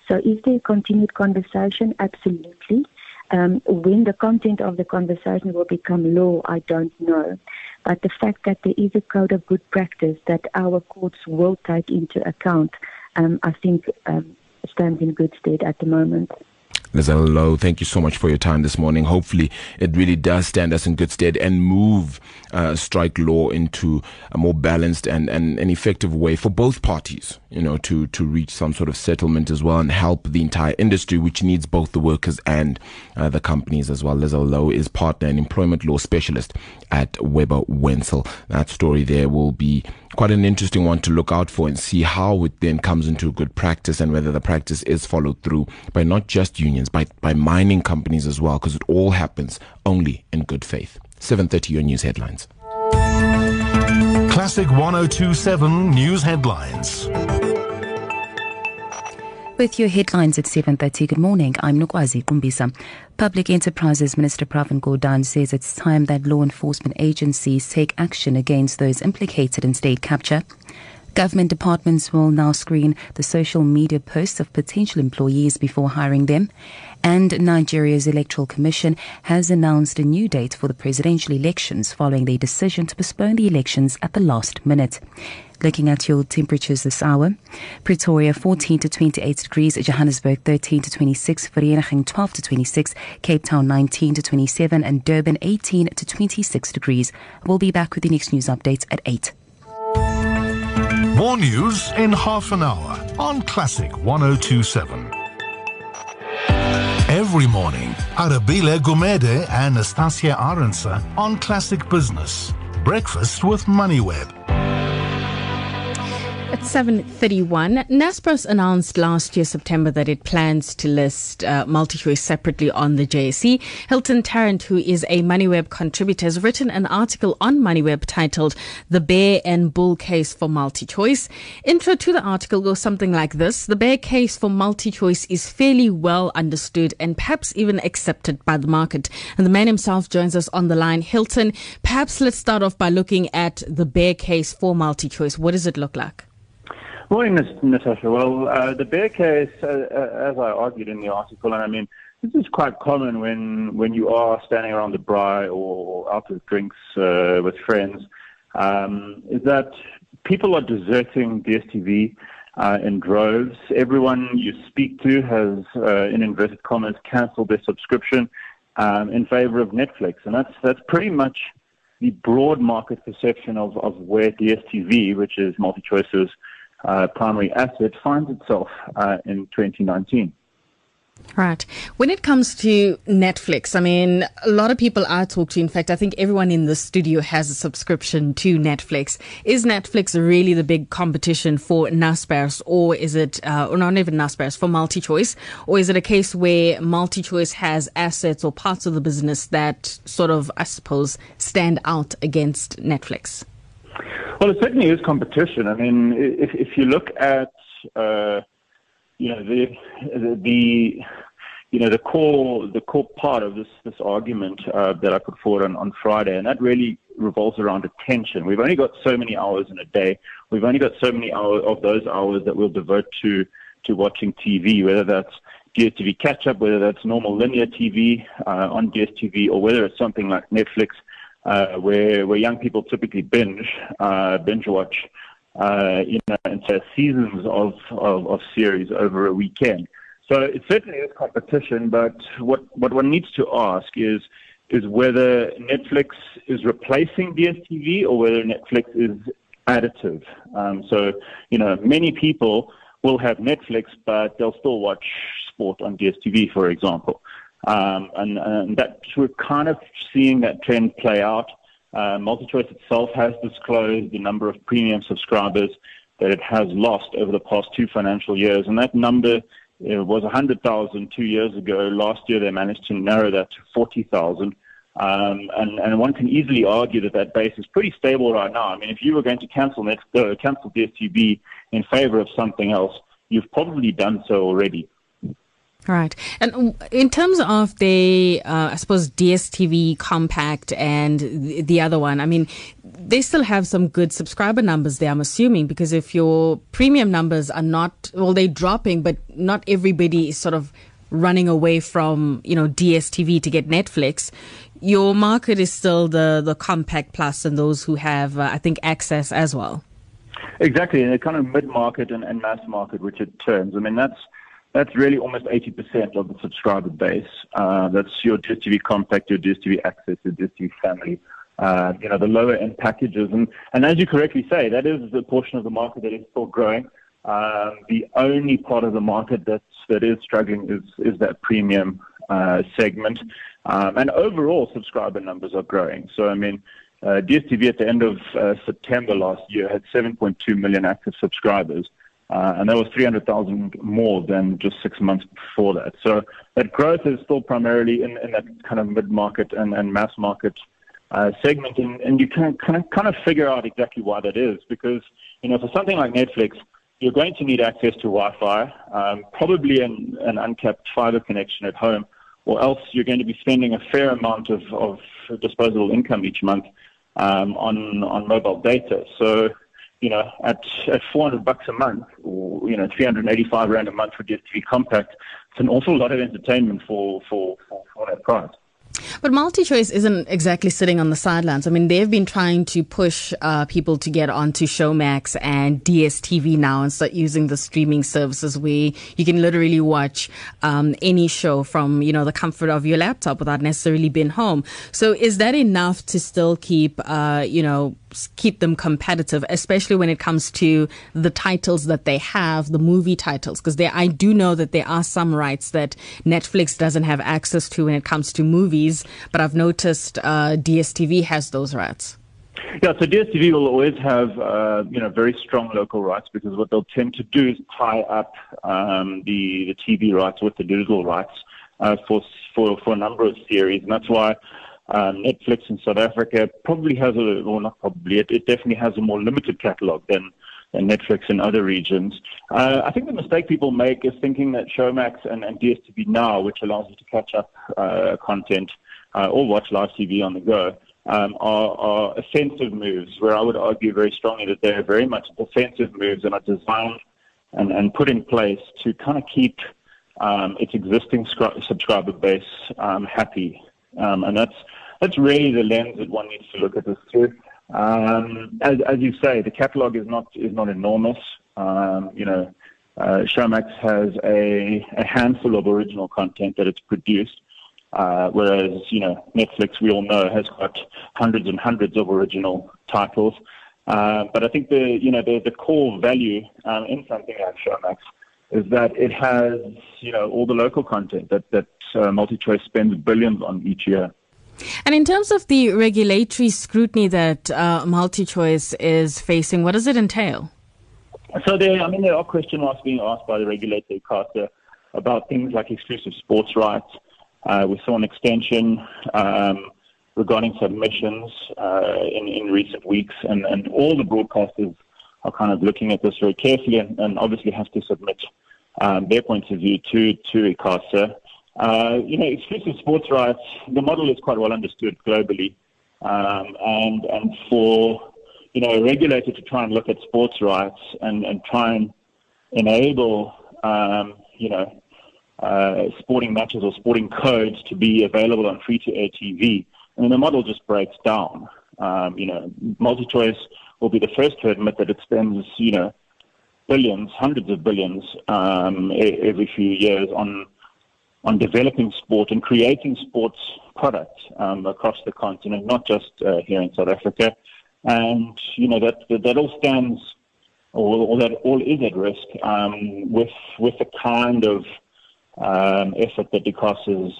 So is there continued conversation? Absolutely. Um, when the content of the conversation will become law, I don't know. But the fact that there is a code of good practice that our courts will take into account, um, I think um, stands in good stead at the moment. Lizelle Low, thank you so much for your time this morning. Hopefully, it really does stand us in good stead and move uh, strike law into a more balanced and, and an effective way for both parties, you know, to, to reach some sort of settlement as well and help the entire industry, which needs both the workers and uh, the companies as well. Lizelle Low is partner and employment law specialist at Webber Wentzel. That story there will be quite an interesting one to look out for and see how it then comes into good practice and whether the practice is followed through by not just unions, by, by mining companies as well, because it all happens only in good faith. 7.30 your news headlines. Classic 1027 news headlines. With your headlines at 7.30, good morning. I'm Nukwazi Kumbisa. Public Enterprises Minister Pravin Gordhan says it's time that law enforcement agencies take action against those implicated in state capture. Government departments will now screen the social media posts of potential employees before hiring them. And Nigeria's Electoral Commission has announced a new date for the presidential elections following their decision to postpone the elections at the last minute. Looking at your temperatures this hour Pretoria 14 to 28 degrees, Johannesburg 13 to 26, Vereeniging 12 to 26, Cape Town 19 to 27, and Durban 18 to 26 degrees. We'll be back with the next news updates at 8. More news in half an hour on Classic 1027. Every morning, Arabile Gumede and Nastasia Arendse on Classic Business. Breakfast with MoneyWeb. At 7.31, Naspers announced last year, September, that it plans to list uh, MultiChoice separately on the JSE. Hilton Tarrant, who is a MoneyWeb contributor, has written an article on MoneyWeb titled The Bear and Bull Case for MultiChoice. Intro to the article goes something like this. The bear case for MultiChoice is fairly well understood and perhaps even accepted by the market. And the man himself joins us on the line. Hilton, perhaps let's start off by looking at the bear case for MultiChoice. What does it look like? Morning, Natasha. Well, uh, the bear case, uh, uh, as I argued in the article, and I mean, this is quite common when when you are standing around the braai or out with drinks uh, with friends. Um, is that people are deserting DSTV uh, in droves. Everyone you speak to has, in inverted commas, cancelled their subscription um, in favor of Netflix, and that's that's pretty much the broad market perception of, of where DSTV, which is MultiChoice's uh, primary asset, finds itself uh, in 2019. Right. When it comes to Netflix, I mean, a lot of people I talk to, in fact, I think everyone in the studio has a subscription to Netflix. Is Netflix really the big competition for Naspers, or is it, uh, or not even Naspers, for MultiChoice? Or is it a case where MultiChoice has assets or parts of the business that sort of, I suppose, stand out against Netflix? Well, it certainly is competition. I mean, if, if you look at, uh, you know the, the you know the core the core part of this this argument uh, that I put forward on, on Friday, and that really revolves around attention. We've only got so many hours in a day. We've only got so many hours of those hours that we'll devote to to watching TV, whether that's DSTV catch up, whether that's normal linear TV uh, on DSTV, or whether it's something like Netflix, uh, where where young people typically binge uh, binge watch uh, you know, seasons of, of, of series over a weekend. So it certainly is competition, but what, what one needs to ask is is whether Netflix is replacing DSTV or whether Netflix is additive. Um, so, you know, many people will have Netflix, but they'll still watch sport on DSTV, for example. Um, and, and that we're kind of seeing that trend play out. Uh, MultiChoice itself has disclosed the number of premium subscribers that it has lost over the past two financial years, and that number uh, was 100,000 two years ago. Last year, they managed to narrow that to 40,000. Um, and, and one can easily argue that that base is pretty stable right now. I mean, if you were going to cancel next, uh, cancel DSTV in favor of something else, you've probably done so already. Right. And in terms of the, uh, I suppose, DSTV Compact and the other one, I mean, they still have some good subscriber numbers there, I'm assuming, because if your premium numbers are not, well, they're dropping, but not everybody is sort of running away from, you know, DSTV to get Netflix. Your market is still the, the Compact Plus and those who have, uh, I think, access as well. Exactly. And a kind of mid market and, and mass market, which it turns. I mean, that's, that's really almost 80% of the subscriber base. Uh, that's your DSTV Compact, your DSTV Access, your DSTV Family. Uh, you know, the lower end packages. And, and as you correctly say, that is the portion of the market that is still growing. Um, the only part of the market that's, that is struggling is, is that premium uh, segment. Um, and overall, subscriber numbers are growing. So, I mean, uh, DSTV at the end of uh, September last year had 7.2 million active subscribers. Uh, and that was 300,000 more than just six months before that. So that growth is still primarily in, in that kind of mid-market and, and mass market uh, segment, and, and you can kind of kind of figure out exactly why that is. Because you know, for something like Netflix, you're going to need access to Wi-Fi, um, probably an, an uncapped fiber connection at home, or else you're going to be spending a fair amount of, of disposable income each month um, on on mobile data. So you know, at, at 400 bucks a month or, you know, 385 rand a month for DSTV Compact, it's an awful lot of entertainment for, for, for, for that price. But MultiChoice isn't exactly sitting on the sidelines. I mean, they've been trying to push uh, people to get onto Showmax and DSTV now and start using the streaming services where you can literally watch um, any show from, you know, the comfort of your laptop without necessarily being home. So is that enough to still keep, uh, you know, keep them competitive, especially when it comes to the titles that they have, the movie titles, because I do know that there are some rights that Netflix doesn't have access to when it comes to movies, but I've noticed uh, DSTV has those rights. Yeah, so DSTV will always have uh, you know very strong local rights because what they'll tend to do is tie up um, the the TV rights with the digital rights uh, for for for a number of series, and that's why um, Netflix in South Africa probably has a, well, not probably, it, it definitely has a more limited catalog than, than Netflix in other regions. Uh, I think the mistake people make is thinking that Showmax and, and DSTV Now, which allows you to catch up uh, content uh, or watch live TV on the go, um, are, are offensive moves, where I would argue very strongly that they're very much defensive moves and are designed and, and put in place to kind of keep um, its existing scri- subscriber base um, happy, um, and that's that's really the lens that one needs to look at this through. Um, as, as you say, the catalog is not is not enormous. Um, you know, uh, Showmax has a, a handful of original content that it's produced, uh, whereas you know Netflix, we all know, has got hundreds and hundreds of original titles. Uh, but I think the you know the, the core value um, in something like Showmax is that it has you know all the local content that that uh, MultiChoice spends billions on each year. And in terms of the regulatory scrutiny that uh, MultiChoice is facing, what does it entail? So there, I mean, there are question marks being asked by the regulator ICASA about things like exclusive sports rights. Uh, we saw an extension um, regarding submissions uh, in, in recent weeks, and, and all the broadcasters are kind of looking at this very carefully and, and obviously have to submit um, their points of view to, to ICASA. Uh, you know, exclusive sports rights, the model is quite well understood globally. Um, and, and for, you know, a regulator to try and look at sports rights and, and try and enable, um, you know, uh, sporting matches or sporting codes to be available on free-to-air TV, I mean, the model just breaks down. Um, you know, MultiChoice will be the first to admit that it spends, you know, billions, hundreds of billions um, every few years on on developing sport and creating sports products um, across the continent, not just uh, here in South Africa. And you know that that, that all stands, or, or, that all is at risk um, with with the kind of um, effort that ICASA is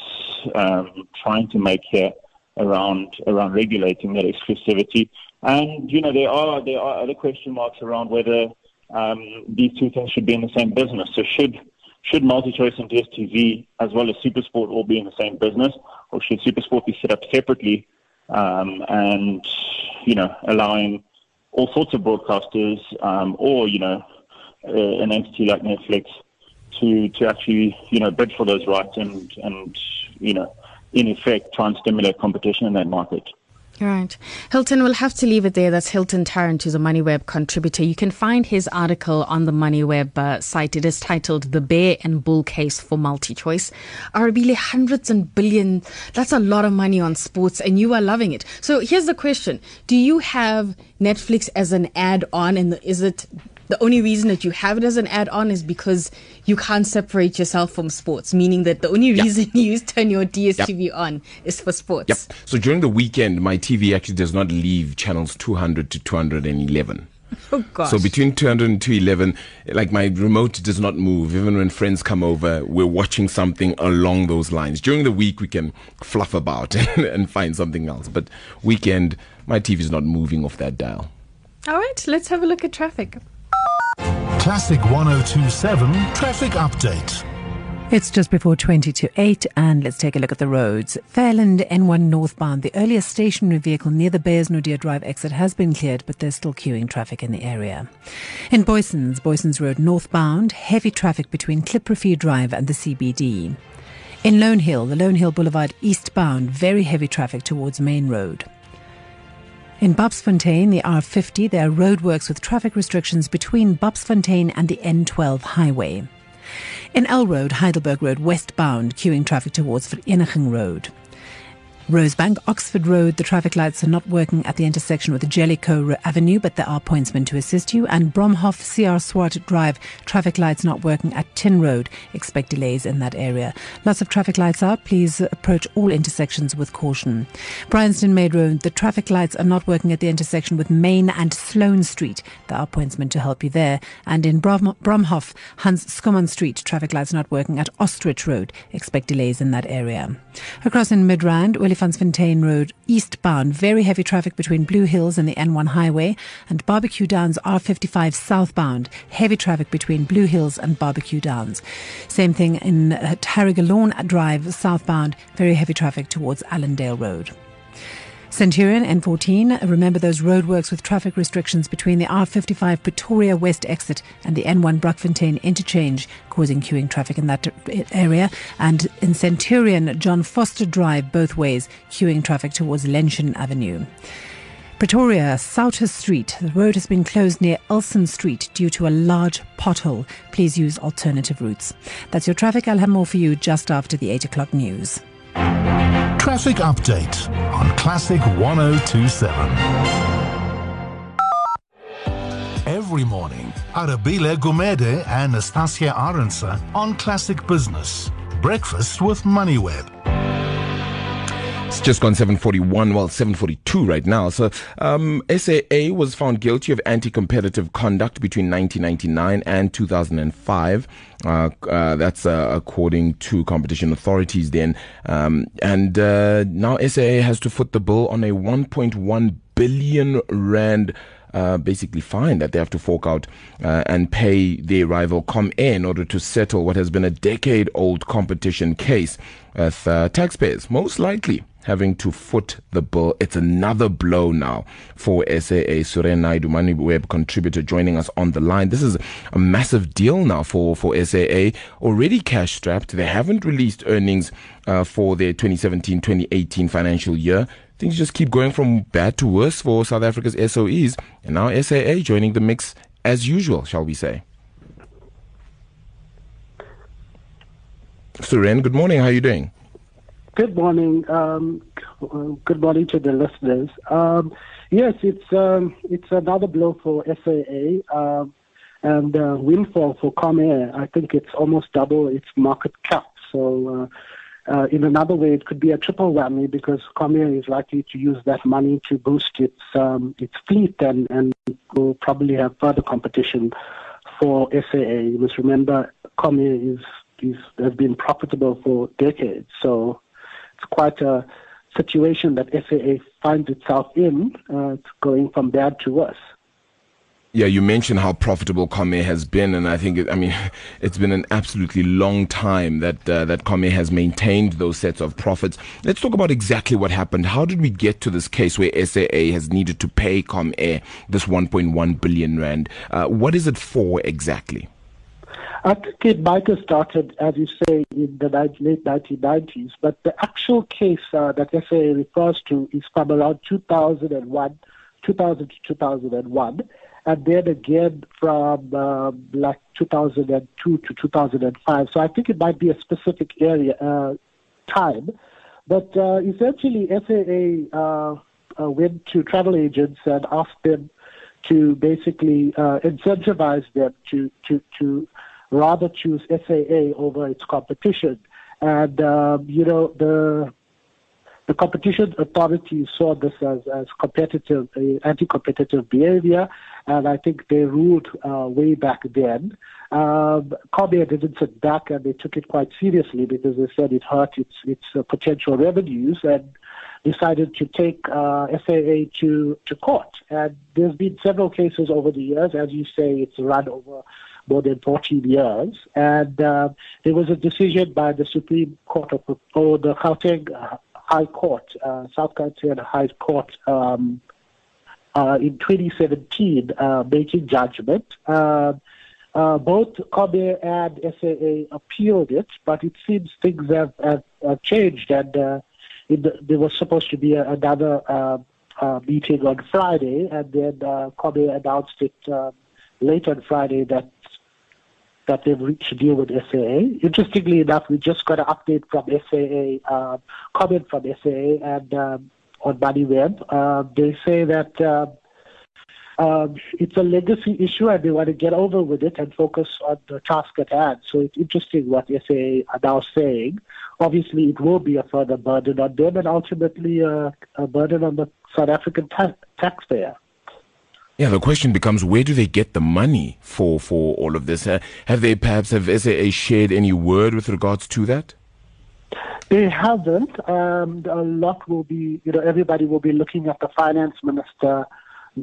um, trying to make here around around regulating that exclusivity. And you know there are there are other question marks around whether um, these two things should be in the same business. So should should MultiChoice and DSTV as well as SuperSport all be in the same business, or should SuperSport be set up separately um, and you know allowing all sorts of broadcasters um, or you know uh, an entity like Netflix to to actually you know bid for those rights and and you know in effect try and stimulate competition in that market. Right. Hilton, we'll have to leave it there. That's Hilton Tarrant, who's a MoneyWeb contributor. You can find his article on the MoneyWeb uh, site. It is titled The Bear and Bull Case for MultiChoice. Arabile, hundreds and billions. That's a lot of money on sports, and you are loving it. So here's the question Do you have Netflix as an add on, and is it the only reason that you have it as an add-on is because you can't separate yourself from sports, meaning that the only reason yep. [LAUGHS] you turn your DSTV yep. on is for sports. Yep. So during the weekend, my TV actually does not leave channels 200 to 211. [LAUGHS] Oh gosh. So between 200 and 211, like my remote does not move. Even when friends come over, we're watching something along those lines. During the week, we can fluff about [LAUGHS] and find something else. But weekend, my TV is not moving off that dial. All right, let's have a look at traffic. Classic 1027 traffic update. It's just before 20 to 8, and let's take a look at the roads. Fairland N1 northbound, the earliest stationary vehicle near the Beyers-Naudé Drive exit has been cleared, but there's still queuing traffic in the area. In Booysens, Booysens Road northbound, heavy traffic between Klipprivier Drive and the CBD. In Lone Hill, the Lone Hill Boulevard eastbound, very heavy traffic towards Main Road. In Bapsfontein, the R50, there are roadworks with traffic restrictions between Bapsfontein and the N12 highway. In Alrode, Heidelberg Road westbound, queuing traffic towards Vereeniging Road. Rosebank, Oxford Road, the traffic lights are not working at the intersection with Jellicoe Avenue, but there are pointsmen to assist you. And Bromhof, CR Swart Drive, traffic lights not working at Tin Road. Expect delays in that area. Lots of traffic lights out. Please approach all intersections with caution. Bryanston Maid Road, the traffic lights are not working at the intersection with Main and Sloane Street. There are pointsmen to help you there. And in Brom- Bromhof, Hans Schoeman Street, traffic lights not working at Ostrich Road. Expect delays in that area. Across in Midrand, Olifantsfontein Road eastbound, very heavy traffic between Blue Hills and the N1 highway, and Barbeque Downs R55 southbound, heavy traffic between Blue Hills and Barbeque Downs. Same thing in uh, Drive southbound, very heavy traffic towards Allendale Road. Centurion N14, remember those roadworks with traffic restrictions between the R55 Pretoria West exit and the N1 Brakfontein interchange, causing queuing traffic in that area. And in Centurion, John Foster Drive, both ways, queuing traffic towards Lenchen Avenue. Pretoria, Souter Street. The road has been closed near Elson Street due to a large pothole. Please use alternative routes. That's your traffic. I'll have more for you just after the 8 o'clock news. Traffic update on Classic 1027. Every morning, Arabile Gumede and Nastasia Arendse on Classic Business. Breakfast with MoneyWeb. It's just gone 741, well, 742 right now. So, um, SAA was found guilty of anti-competitive conduct between 1999 and 2005. Uh, uh, that's uh, according to competition authorities then. Um, and uh, now SAA has to foot the bill on a 1.1 billion rand uh, basically fine that they have to fork out uh, and pay their rival ComAir in order to settle what has been a decade old competition case with uh, taxpayers, most likely having to foot the bill. It's another blow now for SAA. Suren Naidu, MoneyWeb contributor, joining us on the line. This is a massive deal now for, for SAA. Already cash strapped. They haven't released earnings uh, for their 2017 2018 financial year. Things just keep going from bad to worse for South Africa's SOEs. And now SAA joining the mix as usual, shall we say. Suren, good morning. How are you doing? Good morning. Um, good morning to the listeners. Um, yes, it's um, it's another blow for SAA um, and uh, windfall for ComAir. I think it's almost double its market cap. So, uh, uh, in another way, it could be a triple whammy because ComAir is likely to use that money to boost its um, its fleet and and will probably have further competition for SAA. You must remember, ComAir is, is has been profitable for decades. So quite a situation that SAA finds itself in, uh, going from bad to worse. Yeah, you mentioned how profitable ComAir has been, and I think it, I mean [LAUGHS] it's been an absolutely long time that uh, that ComAir has maintained those sets of profits. Let's talk about exactly what happened. How did we get to this case where SAA has needed to pay ComAir this 1.1 billion rand? Uh, what is it for exactly? I think it might have started, as you say, in the late 1990s, but the actual case uh, that SAA refers to is from around 2001, 2000 to 2001, and then again from um, like 2002 to 2005. So I think it might be a specific area uh, time, but uh, essentially SAA uh, uh, went to travel agents and asked them to basically uh, incentivize them to to to rather choose SAA over its competition. And, um, you know, the the competition authorities saw this as, as competitive, uh, anti-competitive behavior, and I think they ruled uh, way back then. Um, didn't sit back, and they took it quite seriously because they said it hurt its its uh, potential revenues, and decided to take uh, SAA to to court. And there's been several cases over the years, as you say, it's run over more than 14 years. And uh, there was a decision by the Supreme Court of or the Gauteng High Court, uh, South Gauteng High Court, um, uh, in 2017, uh, making judgment. Uh, uh, both ComAir and SAA appealed it, but it seems things have, have, have changed, and it, there was supposed to be a, another meeting on Friday, and then uh, ComAir announced it late on Friday that that they've reached a deal with SAA. Interestingly enough, we just got an update from SAA, uh, comment from SAA and um, on MoneyWeb. Uh, they say that um, it's a legacy issue and they want to get over with it and focus on the task at hand. So it's interesting what SAA are now saying. Obviously, it will be a further burden on them and ultimately uh, a burden on the South African ta- taxpayer. Yeah, the question becomes where do they get the money for, for all of this? Uh, have they perhaps, have SAA shared any word with regards to that? They haven't. Um, a lot will be, you know, everybody will be looking at the finance minister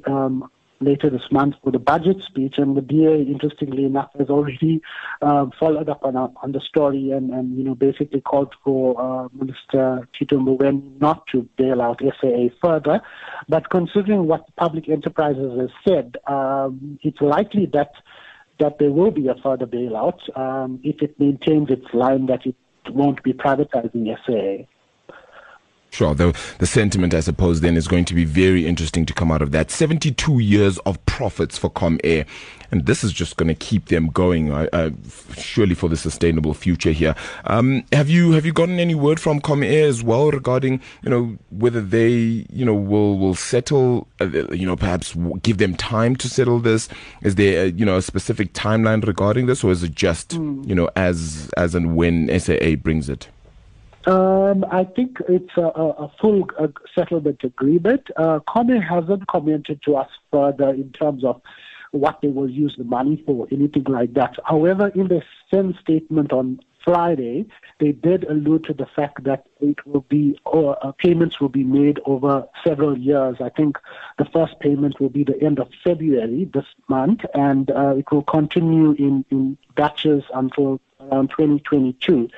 um, later this month for the budget speech, and the DA, interestingly enough, has already uh, followed up on, on the story and, and you know basically called for uh, Minister Tito Mboweni not to bail out SAA further. But considering what the Public Enterprises has said, um, it's likely that that there will be a further bailout um, if it maintains its line that it won't be privatizing SAA. Sure. The, the sentiment, I suppose, then is going to be very interesting to come out of that. 72 years of profits for Comair. And this is just going to keep them going, uh, uh, surely for the sustainable future here. Um, have you have you gotten any word from Comair as well regarding you know whether they you know will will settle uh, you know perhaps give them time to settle this? Is there a, you know a specific timeline regarding this, or is it just mm. you know as as and when SAA brings it? Um, I think it's a, a full uh, settlement agreement. Uh, hasn't commented to us further in terms of what they will use the money for, anything like that. However, in the SENS statement on Friday, they did allude to the fact that it will be or uh, payments will be made over several years. I think the first payment will be the end of February this month, and uh, it will continue in, in batches until around 2022.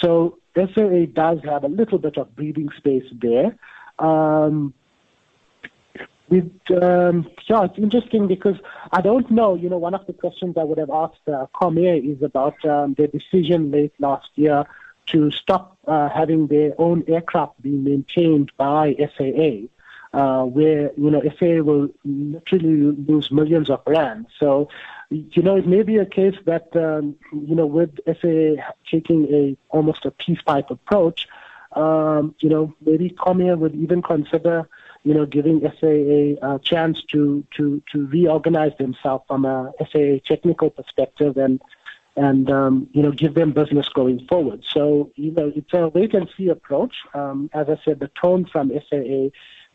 So SAA does have a little bit of breathing space there. Um, with, um, yeah, it's interesting because I don't know. You know, one of the questions I would have asked uh, Comair is about um, their decision late last year to stop uh, having their own aircraft being maintained by SAA, uh, where you know SAA will literally lose millions of rand. So you know, it may be a case that, um, you know, with SAA taking a almost a peace pipe approach, um, you know, maybe Comair would even consider, you know, giving SAA a chance to, to, to reorganize themselves from a SAA technical perspective and, and um, you know, give them business going forward. So, you know, it's a wait and see approach. Um, as I said, the tone from SAA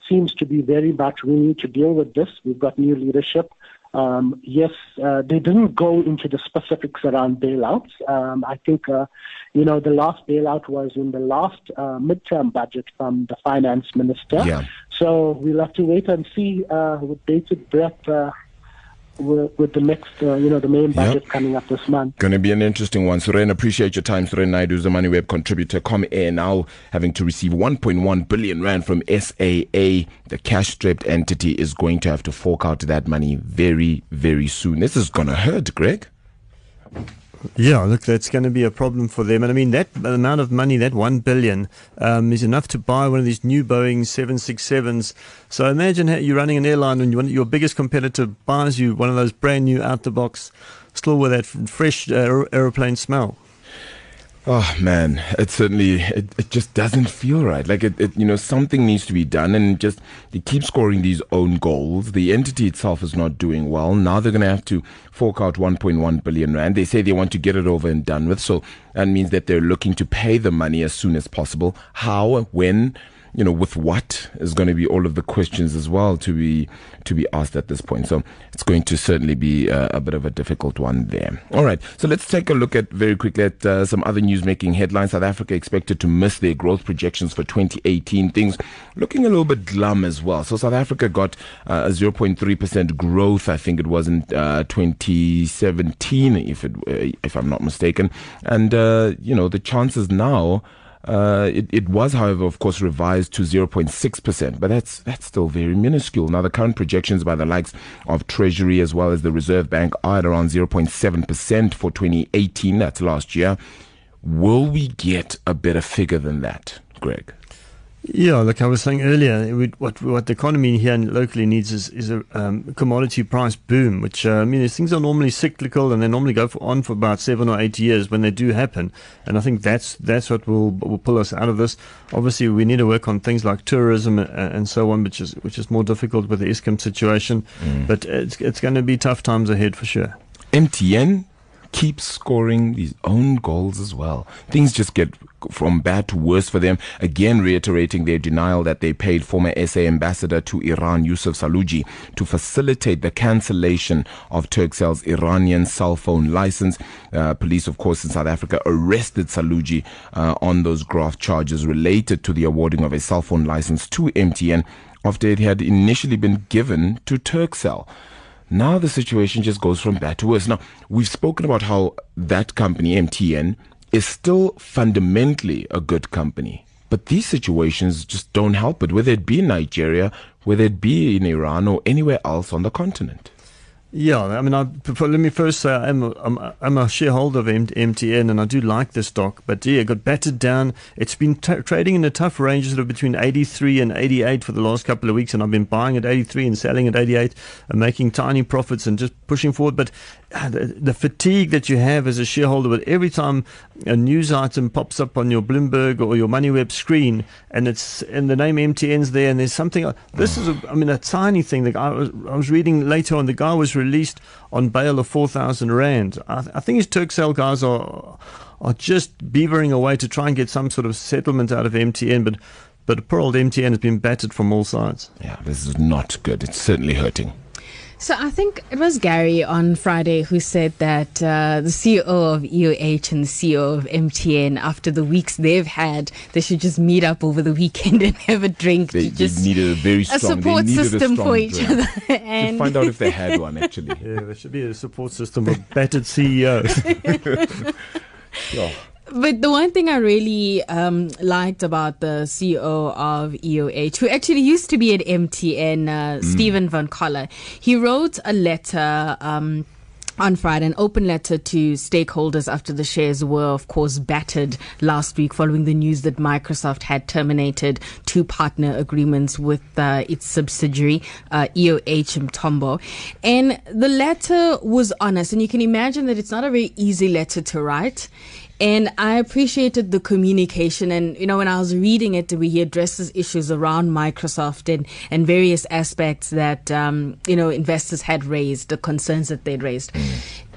seems to be very much we need to deal with this. We've got new leadership. Um, yes, uh, they didn't go into the specifics around bailouts. Um, I think, uh, you know, the last bailout was in the last uh, midterm budget from the finance minister. Yeah. So we'll have to wait and see uh, with bated breath uh, with, with the next, uh, you know, the main budget yep. coming up this month. Going to be an interesting one. Suren, appreciate your time. Suren Naidu is the MoneyWeb contributor. Comair now having to receive 1.1 billion rand from SAA. The cash-strapped entity is going to have to fork out that money very, very soon. This is going to hurt, Greg. Yeah, look, that's going to be a problem for them. And I mean, that amount of money, that one billion, um, is enough to buy one of these new Boeing 767s. So imagine you're running an airline and your biggest competitor buys you one of those brand new out the box, still with that fresh uh, aeroplane smell. Oh man, it certainly it, it just doesn't feel right. Like it, it, you know, something needs to be done, and just they keep scoring these own goals. The entity itself is not doing well. Now they're going to have to fork out 1.1 billion rand. They say they want to get it over and done with, so that means that they're looking to pay the money as soon as possible. How, when, you know, with what is going to be all of the questions as well to be to be asked at this point. So it's going to certainly be a, a bit of a difficult one there. All right, so let's take a look at very quickly at uh, some other news making headlines. South Africa expected to miss their growth projections for 2018. Things looking a little bit glum as well. So South Africa got uh, a 0.3% growth, I think it was in uh, 2017, if it, uh, if I'm not mistaken, and uh, you know the chances now. Uh, it, it, was, however, of course, revised to 0.6%, but that's that's still very minuscule. Now, the current projections by the likes of Treasury as well as the Reserve Bank are at around 0.7% for 2018. That's last year. Will we get a better figure than that, Greg? Yeah, like I was saying earlier, what what the economy here and locally needs is, is a um, commodity price boom, which uh, I mean, things are normally cyclical and they normally go for, on for about seven or eight years when they do happen. And I think that's that's what will will pull us out of this. Obviously, we need to work on things like tourism and, and so on, which is which is more difficult with the Eskom situation. Mm. But it's it's going to be tough times ahead for sure. MTN keeps scoring these own goals as well. Things just get from bad to worse for them. Again, reiterating their denial that they paid former SA ambassador to Iran, Yusuf Saloojee, to facilitate the cancellation of Turkcell's Iranian cell phone license. Uh, police, of course, in South Africa arrested Saloojee uh, on those graft charges related to the awarding of a cell phone license to MTN after it had initially been given to Turkcell. Now the situation just goes from bad to worse. Now, we've spoken about how that company, MTN, is still fundamentally a good company. But these situations just don't help it, whether it be in Nigeria, whether it be in Iran or anywhere else on the continent. Yeah, I mean, I, let me first say I'm a, I'm, a shareholder of MTN and I do like the stock, but yeah, it got battered down. It's been t- trading in a tough range, sort of between 83 and 88 for the last couple of weeks, and I've been buying at 83 and selling at 88 and making tiny profits and just pushing forward. But uh, the, the fatigue that you have as a shareholder, but every time a news item pops up on your Bloomberg or your MoneyWeb screen, and it's and the name MTN's there, and there's something. This is, a, I mean, a tiny thing. The guy was, I was reading later on. The guy was released on bail of 4,000 Rand. I, I think his Turkcell guys are, are just beavering away to try and get some sort of settlement out of MTN, but, but poor old MTN has been battered from all sides. Yeah, this is not good. It's certainly hurting. So I think it was Gary on Friday who said that uh, the CEO of EOH and the CEO of MTN, after the weeks they've had, they should just meet up over the weekend and have a drink. They, to just needed a very strong a support system for each drink. other. [LAUGHS] and to find out if they had one [LAUGHS] actually. Yeah, there should be a support system of battered CEOs. [LAUGHS] yeah. But the one thing I really um, liked about the CEO of EOH, who actually used to be at MTN, uh, mm. Stephen Van Coller, he wrote a letter. Um, on Friday, an open letter to stakeholders after the shares were, of course, battered last week following the news that Microsoft had terminated two partner agreements with uh, its subsidiary, uh, EOH Mthombo. And the letter was honest, and you can imagine that it's not a very easy letter to write. And I appreciated the communication. And, you know, when I was reading it, he addresses issues around Microsoft and, and various aspects that, um, you know, investors had raised, the concerns that they'd raised.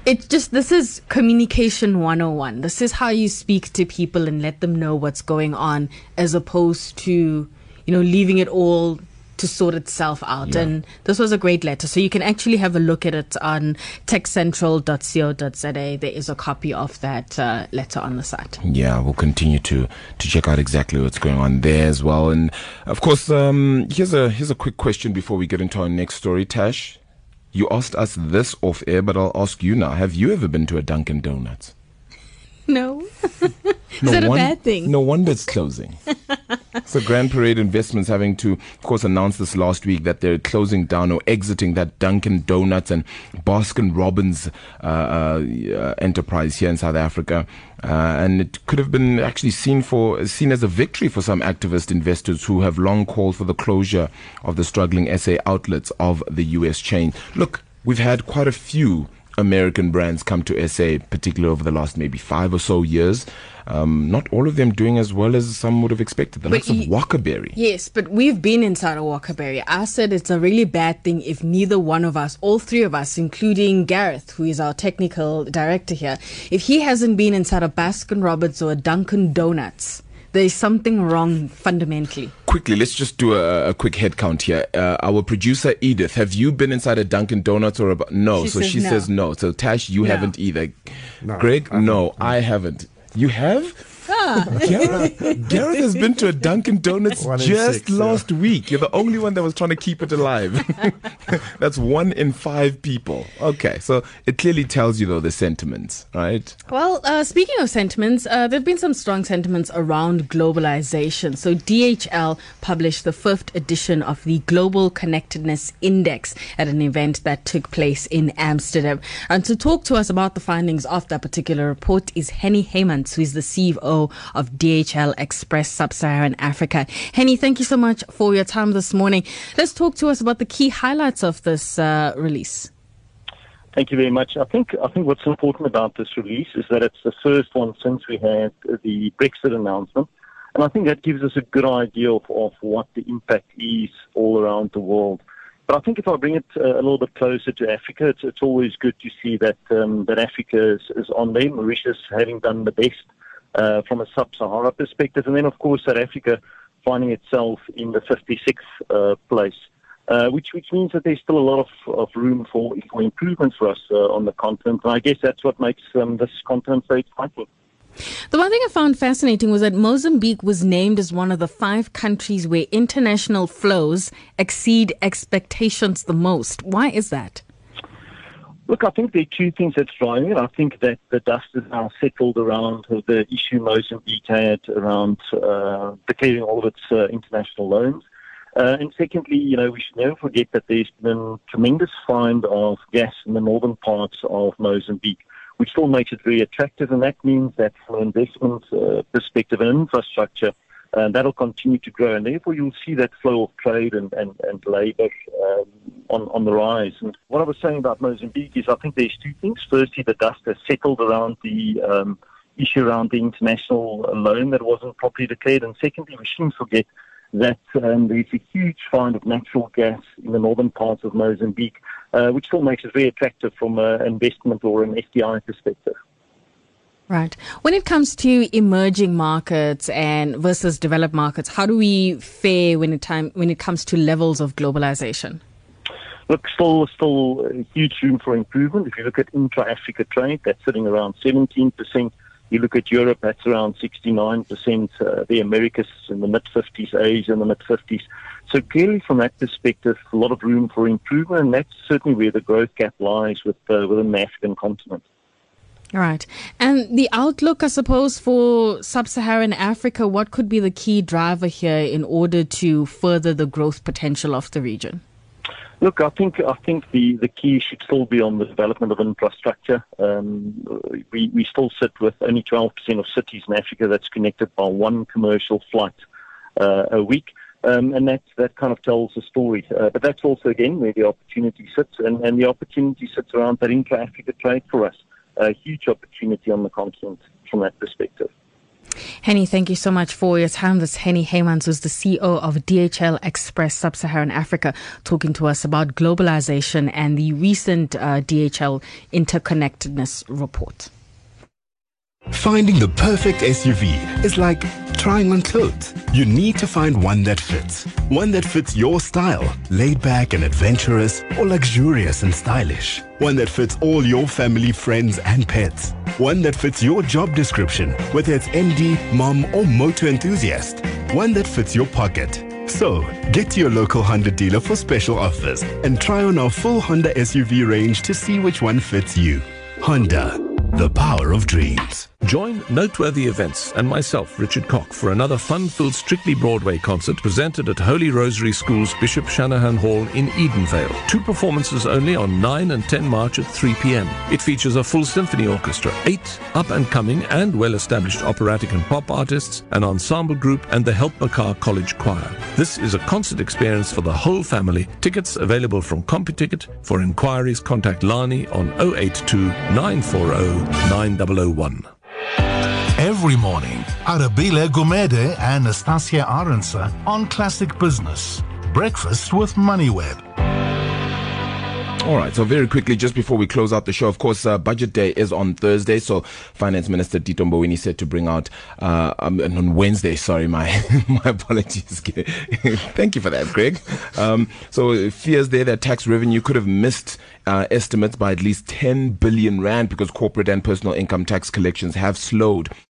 It's just, this is communication 101. This is how you speak to people and let them know what's going on as opposed to, you know, leaving it all to sort itself out. Yeah. And this was a great letter. So you can actually have a look at it on techcentral.co.za. There is a copy of that uh, letter on the site. Yeah, we'll continue to to check out exactly what's going on there as well. And of course, um, here's a here's a quick question before we get into our next story, Tash. You asked us this off air, but I'll ask you now. Have you ever been to a Dunkin' Donuts? [LAUGHS] No. [LAUGHS] Is no that a bad thing? No wonder it's closing. [LAUGHS] so Grand Parade Investments having to, of course, announce this last week that they're closing down or exiting that Dunkin' Donuts and Baskin Robbins uh, uh, enterprise here in South Africa. Uh, and it could have been actually seen for seen as a victory for some activist investors who have long called for the closure of the struggling SA outlets of the US chain. Look, we've had quite a few American brands come to SA, particularly over the last maybe five or so years. Um, not all of them doing as well as some would have expected. The but likes of Wakaberry. Yes, but we've been inside of Wakaberry. I said it's a really bad thing if neither one of us, all three of us, including Gareth, who is our technical director here, if he hasn't been inside a Baskin Robbins or a Dunkin' Donuts there's something wrong fundamentally. Quickly, let's just do a, a quick head count here. Uh, our producer Edith, have you been inside a Dunkin' Donuts or a no? She so says she no. says no. So Tash, you No. haven't either. No, Greg, I no, I haven't. You have? Gareth, Gareth has been to a Dunkin' Donuts One just six, yeah. last week. You're the only one that was trying to keep it alive. [LAUGHS] That's one in five people. Okay, so it clearly tells you though the sentiments, right? Well, uh, speaking of sentiments, uh, there have been some strong sentiments around globalization. So, DHL published the fifth edition of the Global Connectedness Index at an event that took place in Amsterdam. And to talk to us about the findings of that particular report is Hennie Heymans, who is the CEO of DHL Express Sub Saharan Africa. Hennie, thank you so much for your time this morning. Let's talk to us about the key highlights of this uh, release. Thank you very much. I think I think what's important about this release is that it's the first one since we had the Brexit announcement, and I think that gives us a good idea of, of what the impact is all around the world. But I think if I bring it uh, a little bit closer to Africa, it's, it's always good to see that um, that Africa is, is on there. Mauritius having done the best uh, from a sub-Sahara perspective, and then of course South Africa finding itself in the 56th uh, place, uh, which which means that there's still a lot of, of room for, for improvement for us uh, on the continent. And I guess that's what makes um, this continent so exciting. The one thing I found fascinating was that Mozambique was named as one of the five countries where international flows exceed expectations the most. Why is that? Look, I think there are two things that's driving it. I think that the dust is now settled around the issue Mozambique had around uh, declaring all of its uh, international loans. Uh, and secondly, you know, we should never forget that there's been tremendous find of gas in the northern parts of Mozambique, which still makes it very attractive. And that means that from an investment uh, perspective and infrastructure, uh, that'll continue to grow. And therefore, you'll see that flow of trade and, and, and labor um, on, on the rise. And what I was saying about Mozambique is I think there's two things. Firstly, the dust has settled around the um, issue around the international loan that wasn't properly declared. And secondly, we shouldn't forget that um, there's a huge find of natural gas in the northern parts of Mozambique, uh, which still makes it very attractive from an investment or an FDI perspective. Right. When it comes to emerging markets and versus developed markets, how do we fare when it time when it comes to levels of globalization? Look, still, still huge room for improvement. If you look at intra-Africa trade, that's sitting around 17 percent you look at Europe, that's around 69%, uh, the Americas in the mid 50s, Asia in the mid 50s. So clearly, from that perspective, a lot of room for improvement, and that's certainly where the growth gap lies with, uh, within the African continent. All right. And the outlook, I suppose, for sub Saharan Africa, what could be the key driver here in order to further the growth potential of the region? Look, I think I think the, the key should still be on the development of infrastructure. Um, we we still sit with only 12% of cities in Africa that's connected by one commercial flight uh, a week. Um, and that that kind of tells a story. Uh, but that's also again where the opportunity sits, and, and the opportunity sits around that intra-Africa trade for us. A huge opportunity on the continent from that perspective. Hennie, thank you so much for your time. This Hennie Heymans, was the CEO of DHL Express Sub-Saharan Africa, talking to us about globalization and the recent uh, DHL interconnectedness report. Finding the perfect SUV is like trying on clothes. You need to find one that fits. One that fits your style, laid back and adventurous, or luxurious and stylish. One that fits all your family, friends, and pets. One that fits your job description, whether it's MD, mom, or motor enthusiast. One that fits your pocket. So, get to your local Honda dealer for special offers and try on our full Honda SUV range to see which one fits you. Honda, the power of dreams. Join Noteworthy Events and myself, Richard Cock, for another fun-filled Strictly Broadway concert presented at Holy Rosary School's Bishop Shanahan Hall in Edenvale. Two performances only on 9 and 10 March at 3 p.m. It features a full symphony orchestra, eight up-and-coming and well-established operatic and pop artists, an ensemble group, and the Helpmekaar College Choir. This is a concert experience for the whole family. Tickets available from CompuTicket. For inquiries, contact Lani on 082 940 9001. Every morning, Arabile Gumede and Nastasia Arendse on Classic Business. Breakfast with MoneyWeb. All right, so very quickly, just before we close out the show, of course, uh, budget day is on Thursday. So, Finance Minister Tito Mboweni said to bring out uh, um, on Wednesday. Sorry, my [LAUGHS] my apologies. [LAUGHS] Thank you for that, Greg. Um, so, fears there that tax revenue could have missed uh, estimates by at least 10 billion rand because corporate and personal income tax collections have slowed